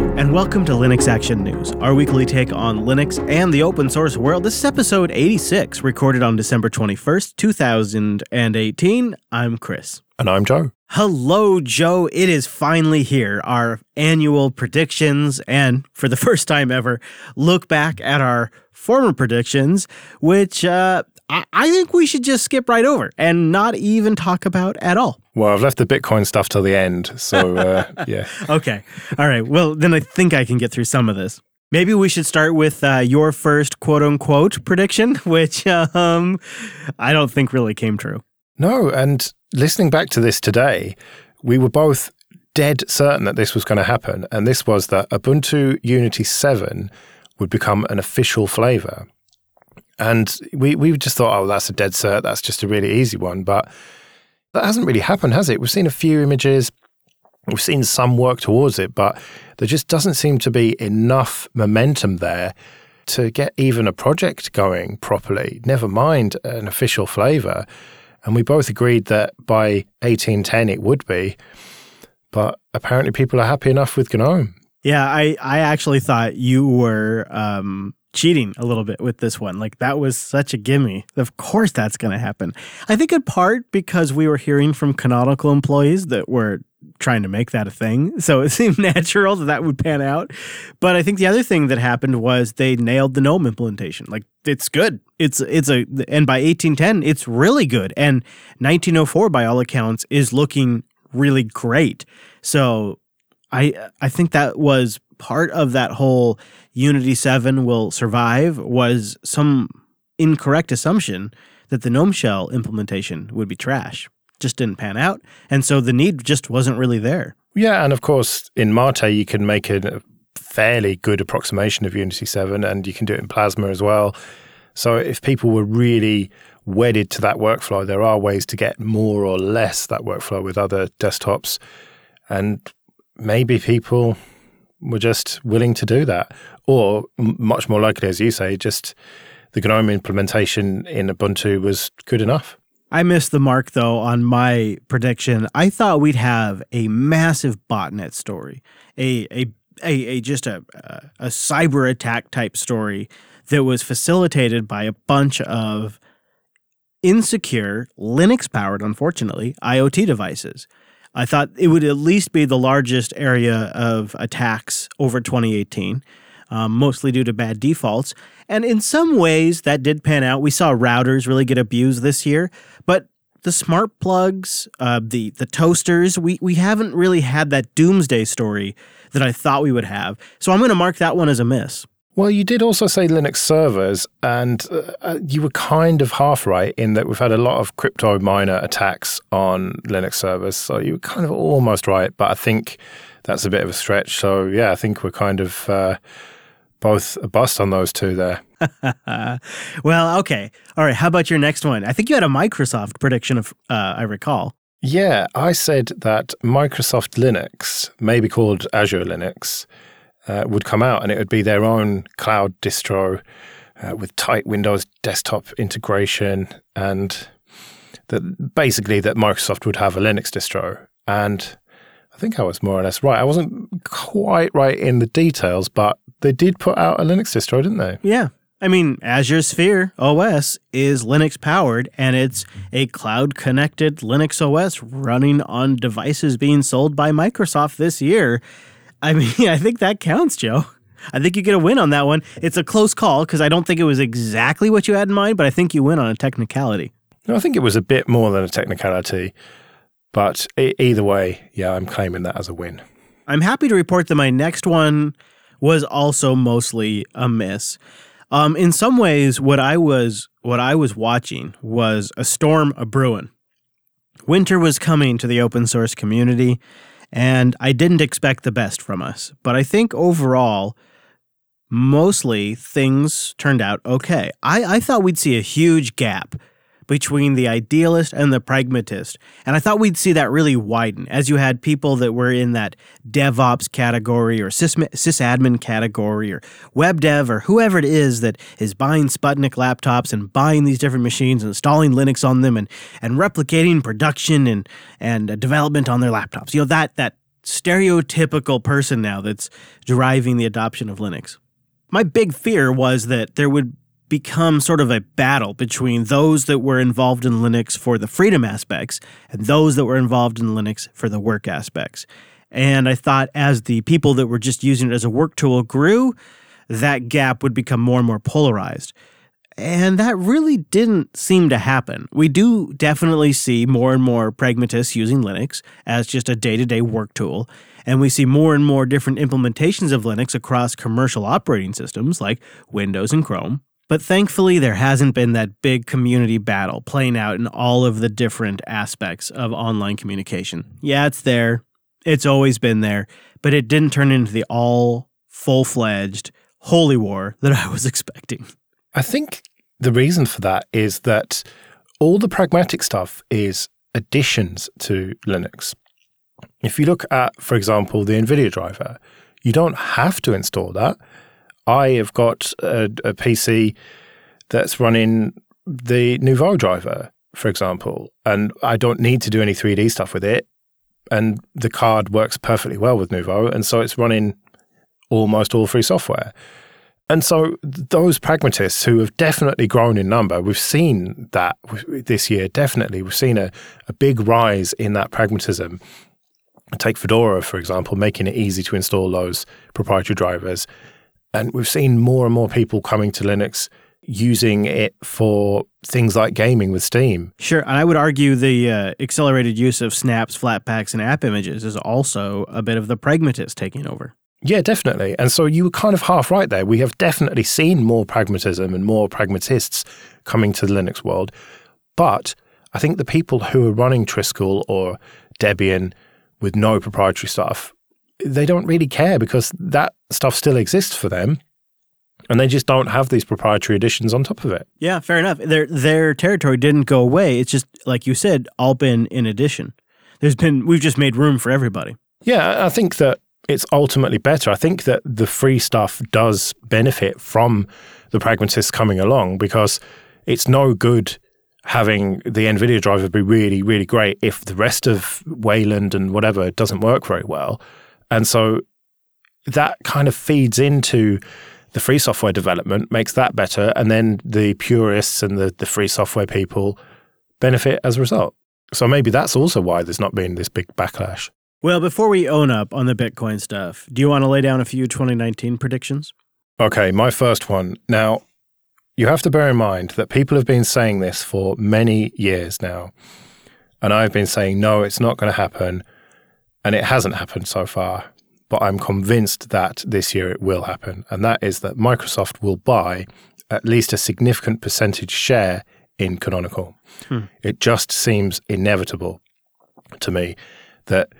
Hello, and welcome to Linux Action News, our weekly take on Linux and the open source world. This is episode 86, recorded on December 21st, 2018. I'm Chris. And I'm Joe. Hello, Joe. It is finally here. Our annual predictions, and for the first time ever, look back at our former predictions, which uh, I, I think we should just skip right over and not even talk about at all. Well, I've left the Bitcoin stuff till the end. So, uh, yeah. Okay. All right. Well, then I think I can get through some of this. Maybe we should start with uh, your first quote unquote prediction, which um, I don't think really came true. No. And listening back to this today, we were both dead certain that this was going to happen. And this was that Ubuntu Unity 7 would become an official flavor. And we, we just thought, oh, that's a dead cert. That's just a really easy one. But that hasn't really happened, has it? We've seen a few images, we've seen some work towards it, but there just doesn't seem to be enough momentum there to get even a project going properly, never mind an official flavor. And we both agreed that by 1810 it would be, but apparently people are happy enough with GNOME. Yeah, I, I actually thought you were um, cheating a little bit with this one. Like that was such a gimme. Of course that's going to happen. I think in part because we were hearing from canonical employees that were trying to make that a thing. So it seemed natural that that would pan out. But I think the other thing that happened was they nailed the GNOME implementation. Like it's good. It's it's a and by 1810 it's really good. And 1904 by all accounts is looking really great. So I I think that was part of that whole Unity 7 will survive was some incorrect assumption that the GNOME shell implementation would be trash. Just didn't pan out. And so the need just wasn't really there. Yeah. And of course, in Mate, you can make a fairly good approximation of Unity 7 and you can do it in Plasma as well. So if people were really wedded to that workflow, there are ways to get more or less that workflow with other desktops. And maybe people were just willing to do that. Or much more likely, as you say, just the GNOME implementation in Ubuntu was good enough. I missed the mark though on my prediction. I thought we'd have a massive botnet story, a a a, a just a, a a cyber attack type story that was facilitated by a bunch of insecure Linux powered, unfortunately, IoT devices. I thought it would at least be the largest area of attacks over 2018, um, mostly due to bad defaults. And in some ways, that did pan out. We saw routers really get abused this year, but the smart plugs, uh, the the toasters, we we haven't really had that doomsday story that I thought we would have. So I'm going to mark that one as a miss. Well, you did also say Linux servers, and uh, you were kind of half right in that we've had a lot of crypto miner attacks on Linux servers. So you were kind of almost right, but I think that's a bit of a stretch. So yeah, I think we're kind of uh, both a bust on those two there. well, okay. All right. How about your next one? I think you had a Microsoft prediction, of uh, I recall. Yeah, I said that Microsoft Linux, maybe called Azure Linux, uh, would come out, and it would be their own cloud distro uh, with tight Windows desktop integration, and that basically that Microsoft would have a Linux distro. And I think I was more or less right. I wasn't quite right in the details, but they did put out a Linux distro, didn't they? Yeah. I mean, Azure Sphere OS is Linux powered and it's a cloud connected Linux OS running on devices being sold by Microsoft this year. I mean, I think that counts, Joe. I think you get a win on that one. It's a close call because I don't think it was exactly what you had in mind, but I think you win on a technicality. No, I think it was a bit more than a technicality, but either way, yeah, I'm claiming that as a win. I'm happy to report that my next one was also mostly a miss. Um, in some ways, what I was what I was watching was a storm a brewing. Winter was coming to the open source community and I didn't expect the best from us. But I think overall, mostly things turned out okay. I, I thought we'd see a huge gap between the idealist and the pragmatist. And I thought we'd see that really widen as you had people that were in that DevOps category or sys, sysadmin category or web dev or whoever it is that is buying Sputnik laptops and buying these different machines, and installing Linux on them and, and replicating production and, and development on their laptops. You know, that, that stereotypical person now that's driving the adoption of Linux. My big fear was that there would become sort of a battle between those that were involved in Linux for the freedom aspects and those that were involved in Linux for the work aspects. And I thought as the people that were just using it as a work tool grew, that gap would become more and more polarized. And that really didn't seem to happen. We do definitely see more and more pragmatists using Linux as just a day to day work tool. And we see more and more different implementations of Linux across commercial operating systems like Windows and Chrome. But thankfully, there hasn't been that big community battle playing out in all of the different aspects of online communication. Yeah, it's there, it's always been there, but it didn't turn into the all full fledged holy war that I was expecting. I think the reason for that is that all the pragmatic stuff is additions to Linux. If you look at, for example, the NVIDIA driver, you don't have to install that. I have got a, a PC that's running the Nouveau driver, for example, and I don't need to do any 3D stuff with it. And the card works perfectly well with Nouveau. And so it's running almost all free software. And so those pragmatists who have definitely grown in number, we've seen that this year, definitely. We've seen a, a big rise in that pragmatism. Take Fedora, for example, making it easy to install those proprietary drivers. And we've seen more and more people coming to Linux using it for things like gaming with Steam. Sure. And I would argue the uh, accelerated use of snaps, flatpaks, and app images is also a bit of the pragmatist taking over. Yeah, definitely. And so you were kind of half right there. We have definitely seen more pragmatism and more pragmatists coming to the Linux world. But I think the people who are running Trisquel or Debian with no proprietary stuff, they don't really care because that stuff still exists for them. And they just don't have these proprietary additions on top of it. Yeah, fair enough. Their their territory didn't go away. It's just like you said, all been in addition. There's been we've just made room for everybody. Yeah, I think that it's ultimately better. I think that the free stuff does benefit from the pragmatists coming along because it's no good having the NVIDIA driver be really, really great if the rest of Wayland and whatever doesn't work very well. And so that kind of feeds into the free software development, makes that better. And then the purists and the, the free software people benefit as a result. So maybe that's also why there's not been this big backlash. Well, before we own up on the Bitcoin stuff, do you want to lay down a few 2019 predictions? Okay, my first one. Now, you have to bear in mind that people have been saying this for many years now. And I've been saying, no, it's not going to happen. And it hasn't happened so far. But I'm convinced that this year it will happen. And that is that Microsoft will buy at least a significant percentage share in Canonical. Hmm. It just seems inevitable to me that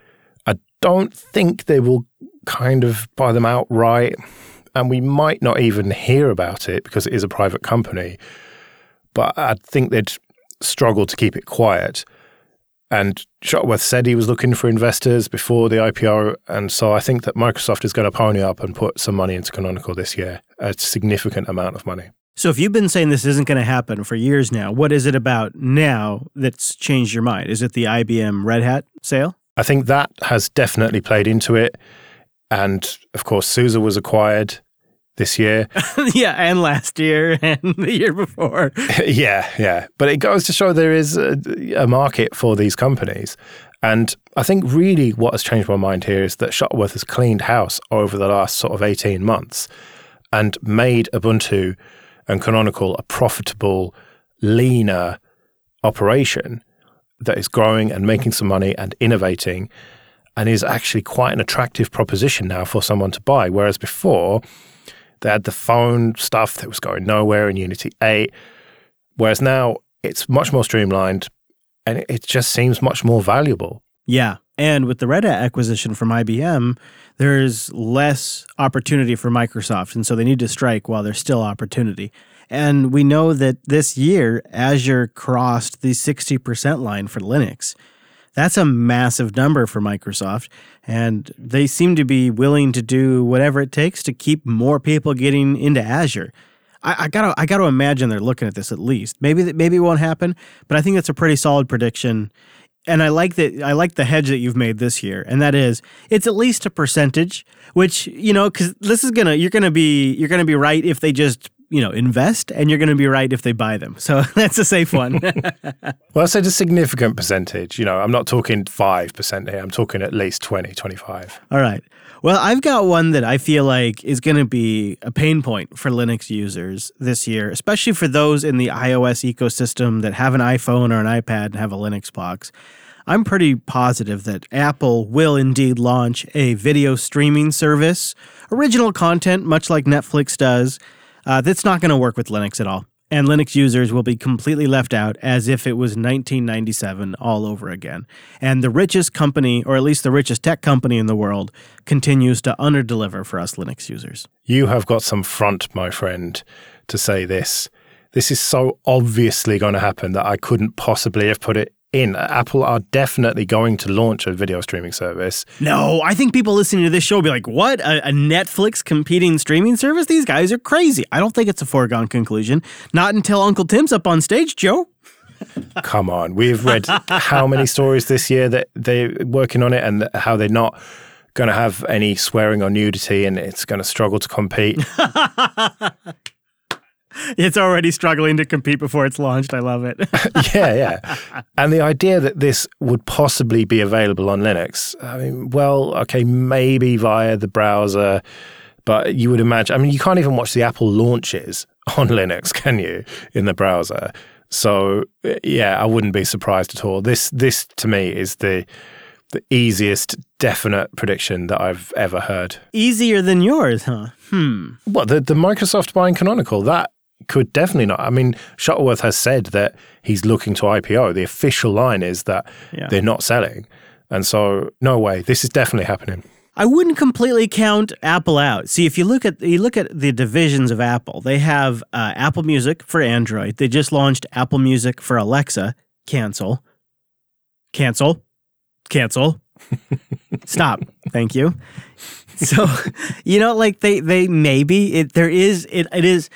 I don't think they will kind of buy them outright. And we might not even hear about it because it is a private company. But I think they'd struggle to keep it quiet. And Shuttleworth said he was looking for investors before the IPO. And so I think that Microsoft is going to pony up and put some money into Canonical this year, a significant amount of money. So if you've been saying this isn't going to happen for years now, what is it about now that's changed your mind? Is it the IBM Red Hat sale? I think that has definitely played into it. And of course, SUSE was acquired this year. yeah, and last year and the year before. yeah, yeah. But it goes to show there is a, a, market for these companies. And I think really what has changed my mind here is that Shuttleworth has cleaned house over the last sort of 18 months and made Ubuntu and Canonical a profitable, leaner operation that is growing and making some money and innovating and is actually quite an attractive proposition now for someone to buy. Whereas before, they had the phone stuff that was going nowhere in Unity 8. Whereas now it's much more streamlined and it just seems much more valuable. Yeah. And with the Red Hat acquisition from IBM, there's less opportunity for Microsoft. And so they need to strike while there's still opportunity. And we know that this year, Azure crossed the 60% line for Linux. That's a massive number for Microsoft. And they seem to be willing to do whatever it takes to keep more people getting into Azure. I, I, gotta I gotta imagine they're looking at this at least. Maybe maybe it won't happen, but I think that's a pretty solid prediction. and I like that I like the hedge that you've made this year, and that is it's at least a percentage, which you know because this is gonna you're gonna be you're gonna be right if they just you know invest, and you're gonna be right if they buy them. So that's a safe one. well, I said a significant percentage. You know, I'm not talking five percent here. I'm talking at least 20, 25. All right. Well, I've got one that I feel like is going to be a pain point for Linux users this year, especially for those in the iOS ecosystem that have an iPhone or an iPad and have a Linux box. I'm pretty positive that Apple will indeed launch a video streaming service, original content, much like Netflix does, uh, that's not going to work with Linux at all and Linux users will be completely left out as if it was 1997 all over again. And the richest company, or at least the richest tech company in the world, continues to underdeliver for us Linux users. You have got some front, my friend, to say this. This is so obviously going to happen that I couldn't possibly have put it in. Apple are definitely going to launch a video streaming service. No, I think people listening to this show will be like, what? A, a, Netflix competing streaming service? These guys are crazy. I don't think it's a foregone conclusion. Not until Uncle Tim's up on stage, Joe. Come on. We've read how many stories this year that they're working on it and how they're not going to have any swearing or nudity and it's going to struggle to compete. it's already struggling to compete before it's launched. I love it. yeah, yeah. And the idea that this would possibly be available on Linux, I mean, well, okay, maybe via the browser, but you would imagine, I mean, you can't even watch the Apple launches on Linux, can you, in the browser? So, yeah, I wouldn't be surprised at all. This, this to me is the the easiest definite prediction that I've ever heard. Easier than yours, huh? Hmm. Well, the, the Microsoft buying Canonical, that could definitely not. I mean, Shuttleworth has said that he's looking to IPO. The official line is that yeah. they're not selling. And so, no way. This is definitely happening. I wouldn't completely count Apple out. See, if you look at you look at the divisions of Apple, they have uh, Apple Music for Android. They just launched Apple Music for Alexa. Cancel. Cancel. Cancel. Stop. Thank you. So, you know, like they they maybe it there is it it is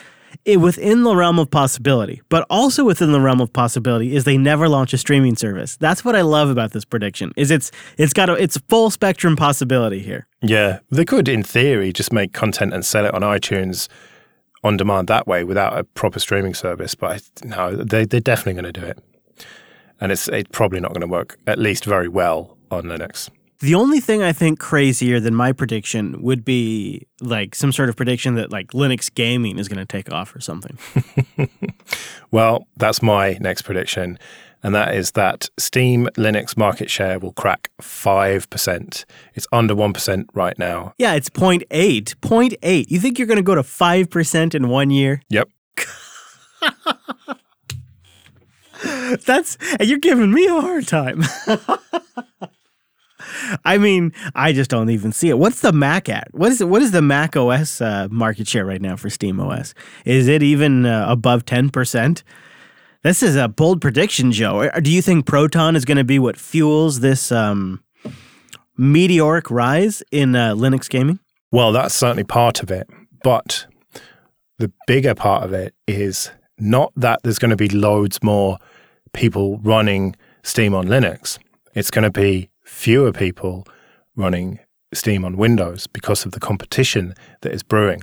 it, within the realm of possibility, but also within the realm of possibility is they never launch a streaming service. That's what I love about this prediction. Is it's it's got a it's full spectrum possibility here. Yeah, they could, in theory, just make content and sell it on iTunes on demand that way without a proper streaming service. But no, they they're definitely going to do it, and it's it's probably not going to work at least very well on Linux. The only thing I think crazier than my prediction would be like some sort of prediction that like Linux gaming is going to take off or something. well, that's my next prediction. And that is that Steam Linux market share will crack 5%. It's under 1% right now. Yeah, it's 0.8. 0.8. You think you're going to go to 5% in one year? Yep. That's, you're giving me a hard time. I mean, I just don't even see it. What's the Mac at? What is? What is the Mac OS uh, market share right now for Steam OS? Is it even uh, above ten percent? This is a bold prediction, Joe. Do you think Proton is going to be what fuels this um, meteoric rise in uh, Linux gaming? Well, that's certainly part of it, but the bigger part of it is not that there's going to be loads more people running Steam on Linux. It's going to be fewer people running Steam on Windows because of the competition that is brewing.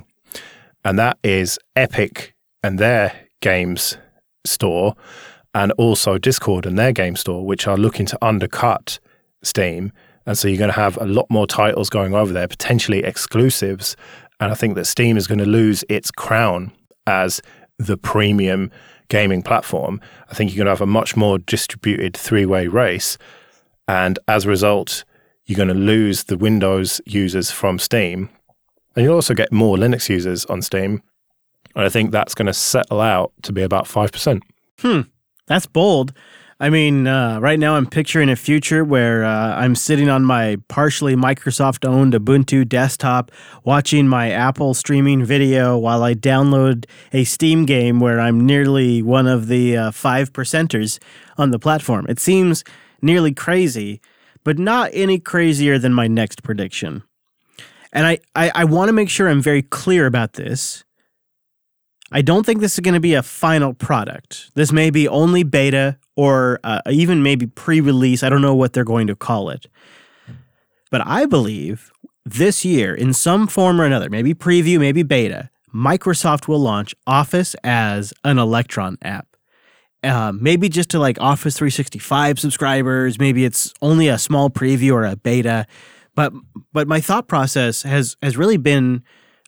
And that is Epic and their games store, and also Discord and their game store, which are looking to undercut Steam. And so you're going to have a lot more titles going over there, potentially exclusives. And I think that Steam is going to lose its crown as the premium gaming platform. I think you're going to have a much more distributed three way race and as a result, you're going to lose the Windows users from Steam. And you'll also get more Linux users on Steam. And I think that's going to settle out to be about 5%. Hmm. That's bold. I mean, uh, right now I'm picturing a future where uh, I'm sitting on my partially Microsoft owned Ubuntu desktop watching my Apple streaming video while I download a Steam game where I'm nearly one of the uh, five percenters on the platform. It seems nearly crazy, but not any crazier than my next prediction. And I, I, I want to make sure I'm very clear about this. I don't think this is going to be a final product. This may be only beta or uh, even maybe pre release. I don't know what they're going to call it. But I believe this year, in some form or another, maybe preview, maybe beta, Microsoft will launch Office as an Electron app. Uh, maybe just to like Office 365 subscribers. Maybe it's only a small preview or a beta. But but my thought process has has really been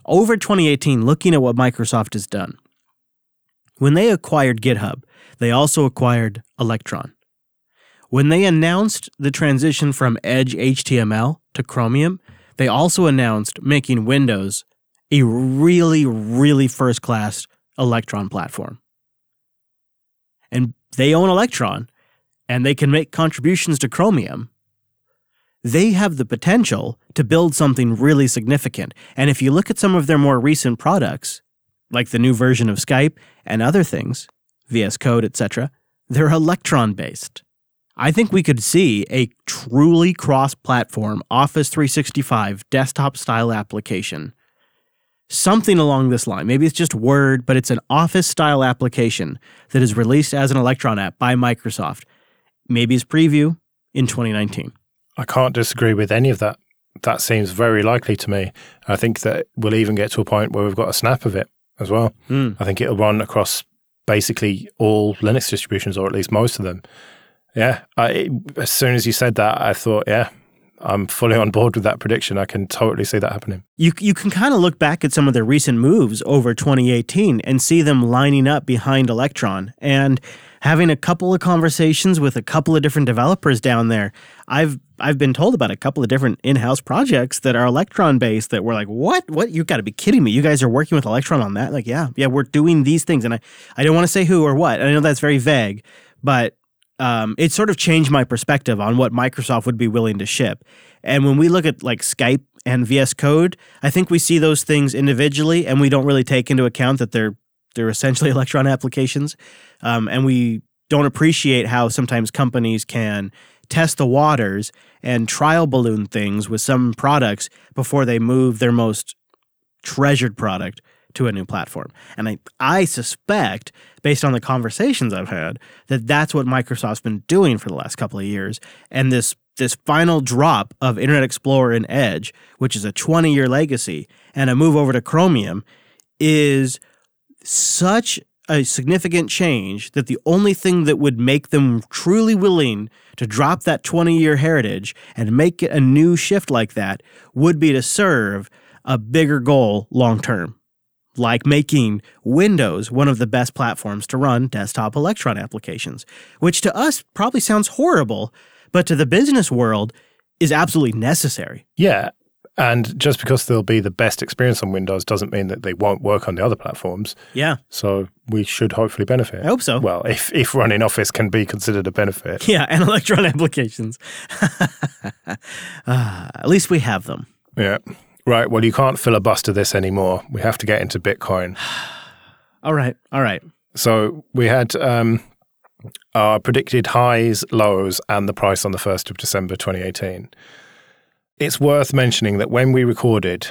over 2018 looking at what Microsoft has done. When they acquired GitHub, they also acquired Electron. When they announced the transition from Edge HTML to Chromium, they also announced making Windows a really, really first class Electron platform. And they own Electron and they can make contributions to Chromium. They have the potential to build something really significant. And if you look at some of their more recent products, like the new version of Skype and other things, VS Code, etc., they're Electron based. I think we could see a truly cross platform Office 365 desktop style application. Something along this line. Maybe it's just Word, but it's an Office style application that is released as an Electron app by Microsoft. Maybe it's preview in 2019. I can't disagree with any of that. That seems very likely to me. I think that we'll even get to a point where we've got a snap of it as well. Mm. I think it'll run across basically all Linux distributions, or at least most of them. Yeah, I, as soon as you said that, I thought, yeah, I'm fully on board with that prediction. I can totally see that happening. You you can kind of look back at some of their recent moves over 2018 and see them lining up behind Electron and having a couple of conversations with a couple of different developers down there. I've I've been told about a couple of different in-house projects that are Electron based that were like, "What? What? You've got to be kidding me. You guys are working with Electron on that?" Like, "Yeah, yeah, we're doing these things." And I I don't want to say who or what. I know that's very vague, but um, it sort of changed my perspective on what Microsoft would be willing to ship. And when we look at like Skype and VS Code, I think we see those things individually, and we don't really take into account that they're they're essentially Electron applications, um, and we don't appreciate how sometimes companies can test the waters and trial balloon things with some products before they move their most treasured product to a new platform. And I, I suspect, based on the conversations I've had, that that's what Microsoft's been doing for the last couple of years. And this this final drop of Internet Explorer and Edge, which is a 20 year legacy, and a move over to Chromium, is such a significant change that the only thing that would make them truly willing to drop that 20 year heritage and make it a new shift like that would be to serve a bigger goal long term like making Windows one of the best platforms to run desktop Electron applications, which to us probably sounds horrible, but to the business world is absolutely necessary. Yeah. And just because they'll be the best experience on Windows doesn't mean that they won't work on the other platforms. Yeah. So we should hopefully benefit. I hope so. Well, if, if running Office can be considered a benefit. Yeah, and Electron applications. uh, at least we have them. Yeah. Right. Well, you can't filibuster this anymore. We have to get into Bitcoin. all right. All right. So we had um, our predicted highs, lows, and the price on the 1st of December 2018. It's worth mentioning that when we recorded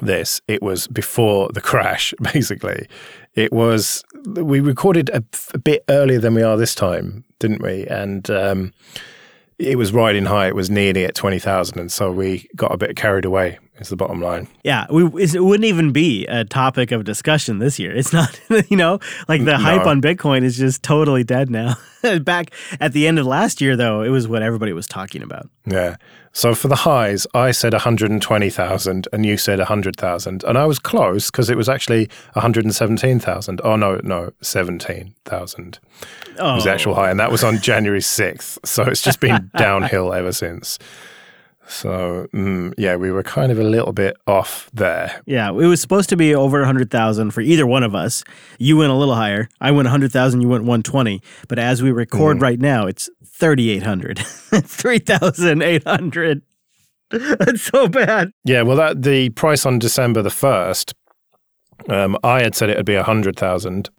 this, it was before the crash, basically. It was, we recorded a, a bit earlier than we are this time, didn't we? And um, it was riding high. It was nearly at 20,000. And so we got a bit carried away is the bottom line. Yeah, we, it wouldn't even be a topic of discussion this year. It's not, you know, like the no. hype on Bitcoin is just totally dead now. Back at the end of last year, though, it was what everybody was talking about. Yeah. So for the highs, I said 120,000 and you said 100,000. And I was close because it was actually 117,000. Oh, no, no, 17,000 oh. was the oh. actual high. And that was on January 6th. So it's just been downhill ever since. So mm, yeah, we were kind of a little bit off there. Yeah, it was supposed to be over 100,000 for either one of us. You went a little higher. I went 100,000, you went 120. But as we record mm. right now, it's 3,800. 3,800. That's so bad. Yeah, well that the price on December the 1st um, I had said it would be 100,000.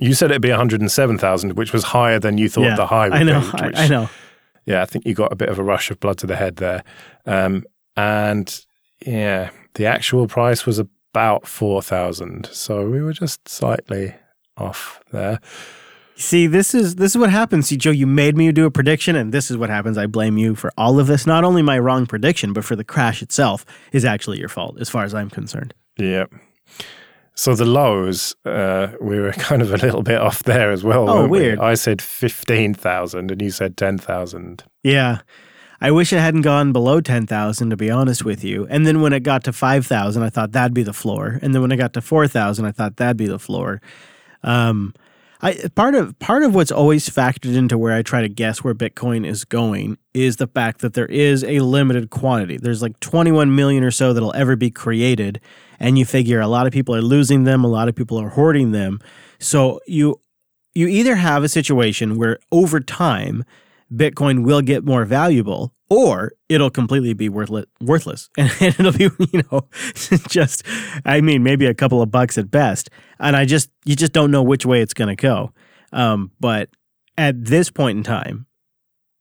You said it'd be 107,000, which was higher than you thought yeah, the high would I know, be. Which, I, I know yeah, I think you got a bit of a rush of blood to the head there. Um, and yeah, the actual price was about about 4,000. So we were just slightly off there. See, this is this is what happens. See, Joe, you made me do a prediction, and this is what happens. I blame you for all of this. Not only my wrong prediction, but for the crash itself is actually your fault, as far as I'm concerned. Yep. So the lows, uh, we were kind of a little bit off there as well. Oh, weren't we? weird. I said 15,000 and you said 10,000. Yeah. I wish it hadn't gone below 10,000 to be honest with you. And then when it got to 5,000, I thought that'd be the floor. And then when it got to 4,000, I thought that'd be the floor. Um I part of part of what's always factored into where I try to guess where Bitcoin is going is the fact that there is a limited quantity. There's like 21 million or so that'll ever be created and you figure a lot of people are losing them, a lot of people are hoarding them. So you you either have a situation where over time Bitcoin will get more valuable, or it'll completely be worthless. And, it'll be you know just I mean maybe a couple of bucks at best. And I just you just don't know which way it's going to go. Um, but at this point in time,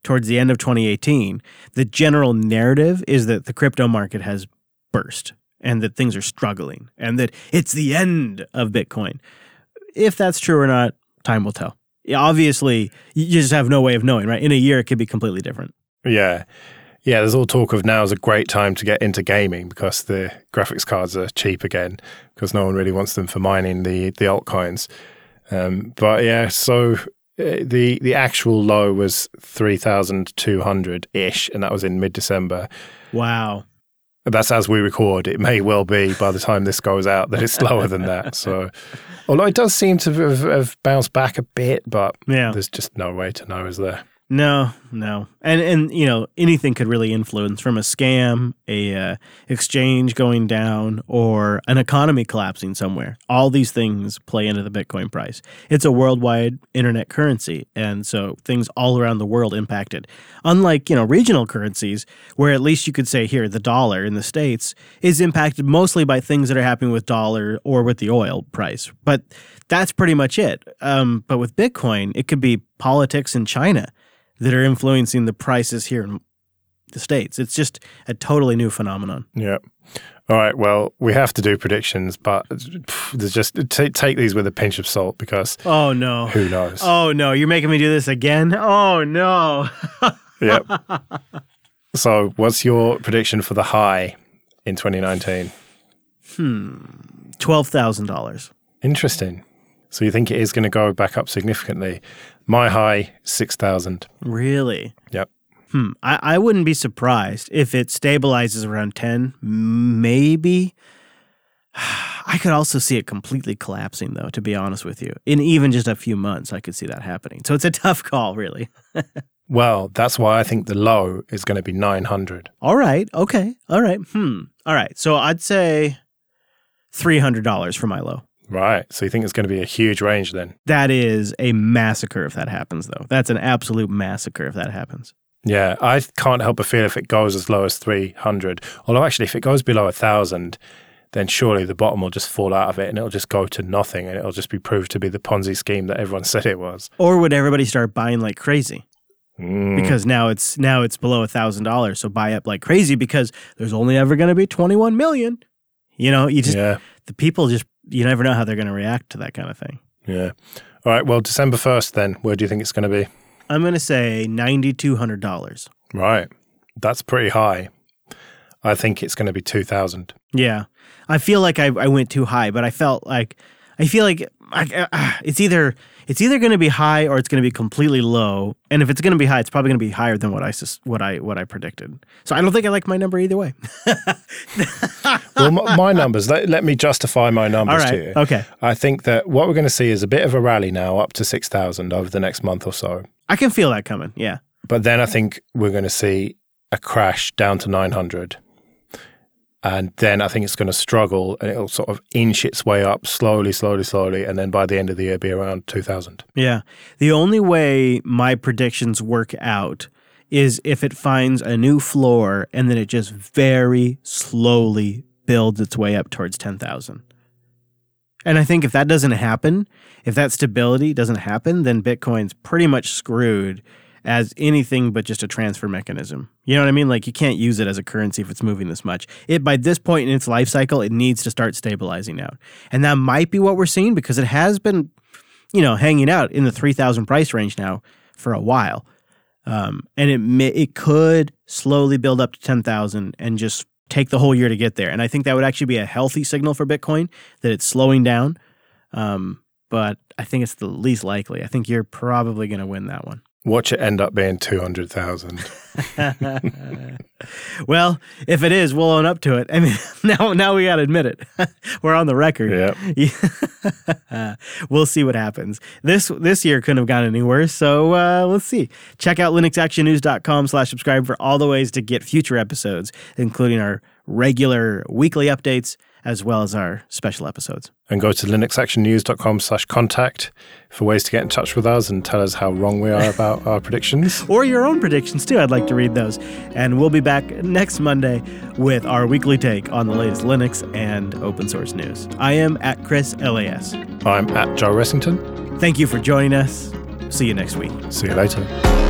towards the end of 2018, the general narrative is that the crypto market has burst and that things are struggling and that it's the end of Bitcoin. If that's true or not, time will tell obviously you just have no way of knowing, right? In a year, it could be completely different. Yeah. Yeah, there's all talk of now is a great time to get into gaming because the graphics cards are cheap again because no one really wants them for mining the the altcoins. Um, but yeah, so uh, the the actual low was three thousand two hundred ish, and that was in mid December. Wow. That's as we record. It may well be by the time this goes out that it's lower than that. So, although it does seem to have, have bounced back a bit, but Yeah. there's just no way to know, is there? No, no, and and you know anything could really influence from a scam, a uh, exchange going down, or an economy collapsing somewhere. All these things play into the Bitcoin price. It's a worldwide internet currency, and so things all around the world impacted. Unlike you know regional currencies, where at least you could say here the dollar in the states is impacted mostly by things that are happening with dollar or with the oil price, but that's pretty much it. Um, but with Bitcoin, it could be politics in China that are influencing the prices here in the states. It's just a totally new phenomenon. Yeah. All right. Well, we have to do predictions, but pff, just take take these with a pinch of salt because Oh no. who knows? Oh no, you're making me do this again? Oh no. Yep. so, what's your prediction for the high in 2019? Hmm, $12,000. Interesting. So you think it is going to go back up significantly? My high, 6,000. Really? Yep. Hmm. I, I wouldn't be surprised if it stabilizes around 10, maybe. I could also see it completely collapsing, though, to be honest with you. In even just a few months, I could see that happening. So it's a tough call, really. Well, that's why I think the low is going to be 900. All right. Okay. All right. Hmm. All right. So I'd say $300 for my low. Right. So you think it's going to be a huge range then? That is a massacre if that happens, though. That's an absolute massacre if that happens. Yeah, I can't help but feel if it goes as low as 300, although actually if it goes below 1,000, then surely the bottom will just fall out of it and it'll just go to nothing and it'll just be proved to be the Ponzi scheme that everyone said it was. Or would everybody start buying like crazy? Mm. Because now it's now it's below a thousand dollars, so buy up like crazy because there's only ever going to be 21 million. You know, you just yeah, the people just you never know how they're going to react to that kind of thing. yeah. All right, well, December 1st then, where do you think it's going to be? I'm going to say $9,200. Right. That's pretty high. I think it's going to be 2,000. Yeah. I feel like I, I went too high, but I felt like I feel like I, uh, it's either it's either going to be high or it's going to be completely low. And if it's going to be high, it's probably going to be higher than what I what I what I predicted. So I don't think I like my number either way. Well, my, my numbers, let, let me justify my numbers right. to you. Okay. I think that what we're going to see is a bit of a rally now up to 6,000 over the next month or so. I can feel that coming. Yeah. But then I think we're going to see a crash down to 900. And then I think it's going to struggle and it'll sort of inch its way up slowly, slowly, slowly. And then by the end of the year, be around 2000. Yeah. The only way my predictions work out is if it finds a new floor and then it just very slowly builds its way up towards 10,000. And I think if that doesn't happen, if that stability doesn't happen, then Bitcoin's pretty much screwed as anything but just a transfer mechanism. You know what I mean? Like you can't use it as a currency if it's moving this much. It by this point in its life cycle, it needs to start stabilizing out. And that might be what we're seeing because it has been, you know, hanging out in the 3000 price range now for a while. Um, and it may, it could slowly build up to 10,000 and just take the whole year to get there. And I think that would actually be a healthy signal for Bitcoin that it's slowing down. Um, but I think it's the least likely. I think you're probably going to win that one. Watch it end up being 200,000. well, if it is, we'll own up to it. I mean, now now we got to admit it. We're on the record. Yeah. we'll see what happens. This this year couldn't have gone any worse, so uh, let's see. Check out linuxactionnews.com slash subscribe for all the ways to get future episodes, including our regular weekly updates as well as our special episodes. And go to linuxactionnews.com slash contact for ways to get in touch with us and tell us how wrong we are about our predictions. Or your own predictions too. I'd like to read those. And we'll be back next Monday with our weekly take on the latest Linux and open source news. I am at Chris LAS. I'm at Joe Ressington. Thank you for joining us. See you next week. See you later.